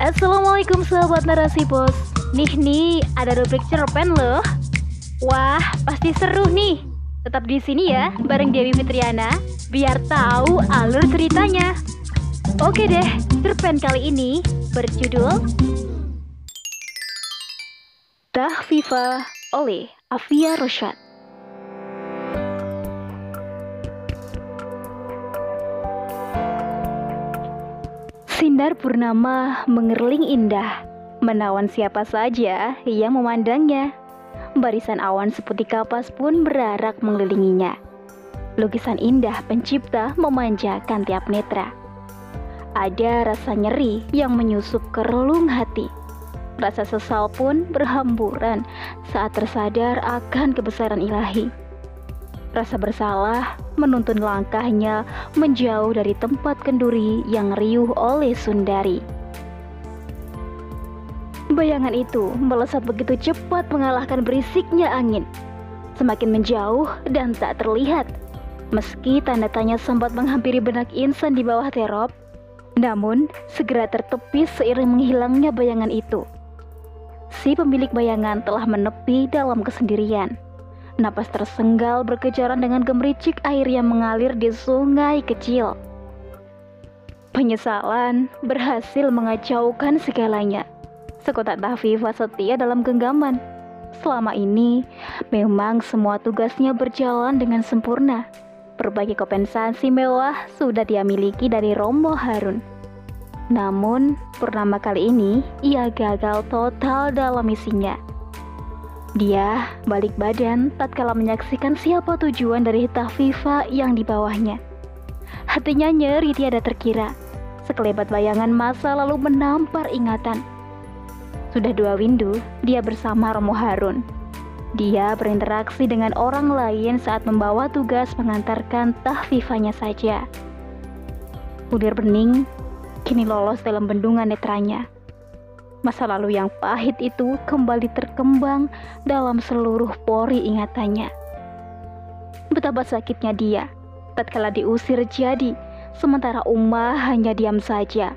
Assalamualaikum sahabat narasi pos Nih nih ada rubrik cerpen loh. Wah pasti seru nih. Tetap di sini ya bareng Dewi Fitriana Biar tahu alur ceritanya. Oke deh cerpen kali ini berjudul Tah Viva oleh Afia Rosyad Sindar purnama mengerling indah, menawan siapa saja yang memandangnya. Barisan awan seperti kapas pun berarak mengelilinginya. Lukisan indah pencipta memanjakan tiap netra. Ada rasa nyeri yang menyusup ke relung hati. Rasa sesal pun berhamburan saat tersadar akan kebesaran ilahi. Rasa bersalah menuntun langkahnya menjauh dari tempat kenduri yang riuh oleh Sundari. Bayangan itu melesat begitu cepat mengalahkan berisiknya angin. Semakin menjauh dan tak terlihat. Meski tanda tanya sempat menghampiri benak insan di bawah terop, namun segera tertepis seiring menghilangnya bayangan itu. Si pemilik bayangan telah menepi dalam kesendirian. Napas tersenggal berkejaran dengan gemericik air yang mengalir di sungai kecil. Penyesalan berhasil mengacaukan segalanya. Sekotak Tafifa setia dalam genggaman. Selama ini, memang semua tugasnya berjalan dengan sempurna. Berbagai kompensasi mewah sudah dia miliki dari Romo Harun. Namun, purnama kali ini, ia gagal total dalam misinya. Dia balik badan tatkala menyaksikan siapa tujuan dari Tafifa yang di bawahnya. Hatinya nyeri tiada terkira. Sekelebat bayangan masa lalu menampar ingatan. Sudah dua windu, dia bersama Romo Harun. Dia berinteraksi dengan orang lain saat membawa tugas mengantarkan Tahfifanya saja. Udir bening kini lolos dalam bendungan netranya. Masa lalu yang pahit itu kembali terkembang dalam seluruh pori ingatannya. Betapa sakitnya dia tatkala diusir jadi, sementara Uma hanya diam saja.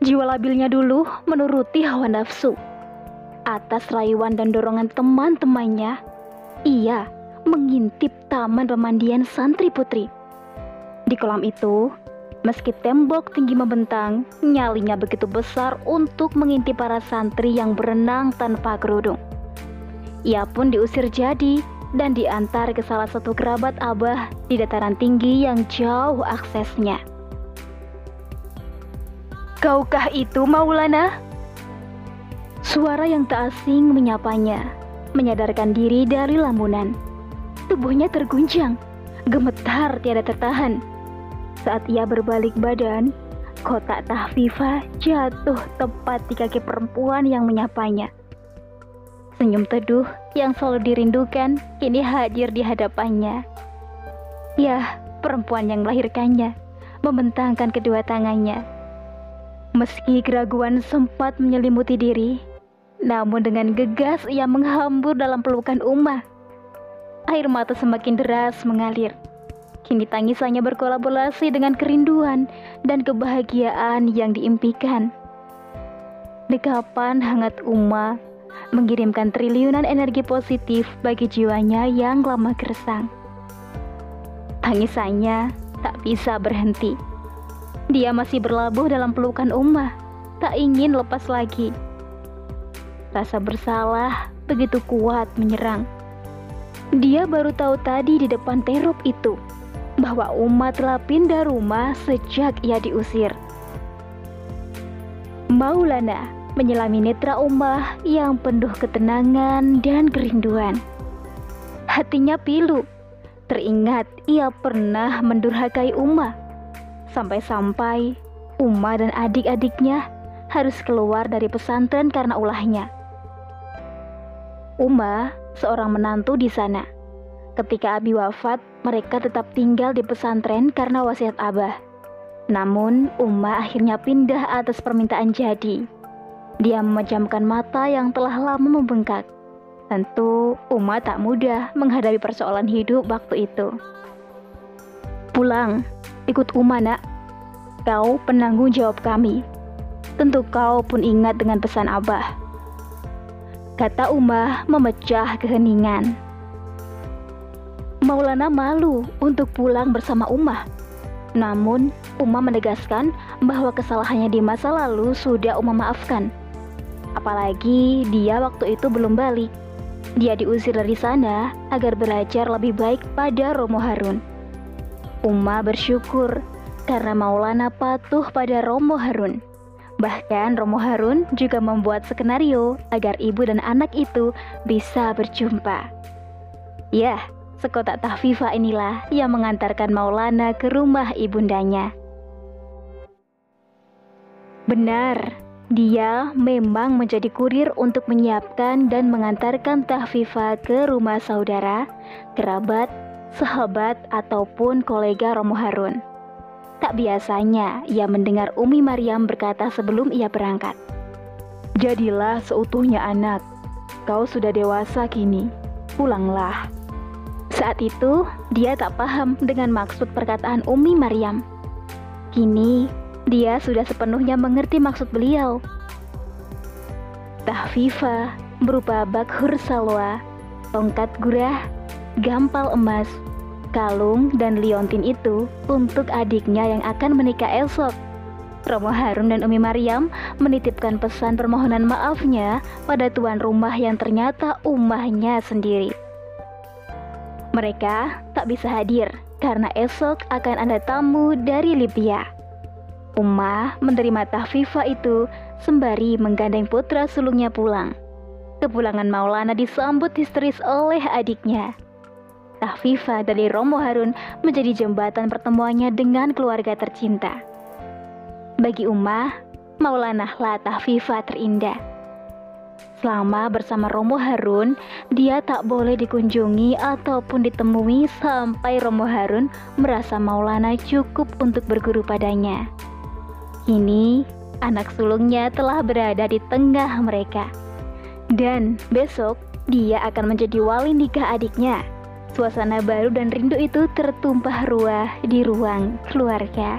Jiwa labilnya dulu menuruti hawa nafsu. Atas rayuan dan dorongan teman-temannya, ia mengintip taman pemandian santri putri. Di kolam itu, Meski tembok tinggi membentang, nyalinya begitu besar untuk mengintip para santri yang berenang tanpa kerudung. Ia pun diusir jadi dan diantar ke salah satu kerabat Abah di dataran tinggi yang jauh aksesnya. Kaukah itu Maulana? Suara yang tak asing menyapanya, menyadarkan diri dari lamunan. Tubuhnya terguncang, gemetar tiada tertahan saat ia berbalik badan, kotak Tahfifa jatuh tepat di kaki perempuan yang menyapanya. Senyum teduh yang selalu dirindukan kini hadir di hadapannya. Ya, perempuan yang melahirkannya, membentangkan kedua tangannya. Meski keraguan sempat menyelimuti diri, namun dengan gegas ia menghambur dalam pelukan Uma. Air mata semakin deras mengalir. Kini tangisannya berkolaborasi dengan kerinduan dan kebahagiaan yang diimpikan. Dekapan hangat Uma mengirimkan triliunan energi positif bagi jiwanya yang lama gersang. Tangisannya tak bisa berhenti. Dia masih berlabuh dalam pelukan Uma, tak ingin lepas lagi. Rasa bersalah begitu kuat menyerang. Dia baru tahu tadi di depan terop itu bahwa umat telah pindah rumah sejak ia diusir. Maulana menyelami netra Ummah yang penuh ketenangan dan kerinduan. Hatinya pilu, teringat ia pernah mendurhakai Ummah. Sampai-sampai Ummah dan adik-adiknya harus keluar dari pesantren karena ulahnya. Uma, seorang menantu di sana. Ketika Abi wafat, mereka tetap tinggal di pesantren karena wasiat Abah. Namun, Uma akhirnya pindah atas permintaan jadi. Dia memejamkan mata yang telah lama membengkak. Tentu, Uma tak mudah menghadapi persoalan hidup waktu itu. Pulang, ikut Uma nak. Kau penanggung jawab kami. tentu kau pun ingat dengan pesan Abah. Kata Umah memecah keheningan. Maulana malu untuk pulang bersama Umah. Namun, Umah menegaskan bahwa kesalahannya di masa lalu sudah Umah maafkan. Apalagi dia waktu itu belum balik. Dia diusir dari sana agar belajar lebih baik pada Romo Harun. Uma bersyukur karena Maulana patuh pada Romo Harun. Bahkan Romo Harun juga membuat skenario agar ibu dan anak itu bisa berjumpa. Ya, sekotak tahfifa inilah yang mengantarkan Maulana ke rumah ibundanya. Benar, dia memang menjadi kurir untuk menyiapkan dan mengantarkan tahfifa ke rumah saudara, kerabat, sahabat, ataupun kolega Romo Harun. Tak biasanya ia mendengar Umi Maryam berkata sebelum ia berangkat. Jadilah seutuhnya anak, kau sudah dewasa kini, pulanglah. Saat itu, dia tak paham dengan maksud perkataan Umi Maryam. Kini, dia sudah sepenuhnya mengerti maksud beliau. Tahfifa berupa bakhur salwa, tongkat gurah, gampal emas, kalung, dan liontin itu untuk adiknya yang akan menikah esok. Romo Harun dan Umi Maryam menitipkan pesan permohonan maafnya pada tuan rumah yang ternyata umahnya sendiri. Mereka tak bisa hadir karena esok akan ada tamu dari Libya. Umah menerima tahfifa itu sembari menggandeng putra sulungnya pulang. Kepulangan Maulana disambut histeris oleh adiknya. Tahfifa dari Romo Harun menjadi jembatan pertemuannya dengan keluarga tercinta. Bagi Umah, Maulana lah Tahfifa terindah. Selama bersama Romo Harun, dia tak boleh dikunjungi ataupun ditemui sampai Romo Harun merasa Maulana cukup untuk berguru padanya. Kini, anak sulungnya telah berada di tengah mereka. Dan besok, dia akan menjadi wali nikah adiknya. Suasana baru dan rindu itu tertumpah ruah di ruang keluarga.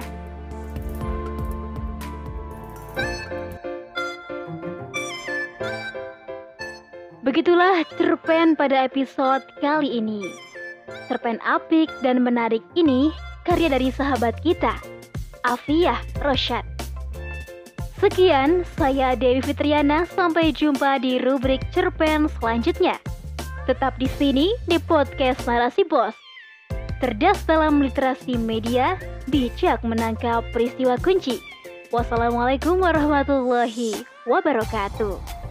Begitulah cerpen pada episode kali ini. Cerpen apik dan menarik ini karya dari sahabat kita, Afiyah Rosyad. Sekian, saya Dewi Fitriana. Sampai jumpa di rubrik cerpen selanjutnya. Tetap di sini di podcast Narasi Bos. Cerdas dalam literasi media, bijak menangkap peristiwa kunci. Wassalamualaikum warahmatullahi wabarakatuh.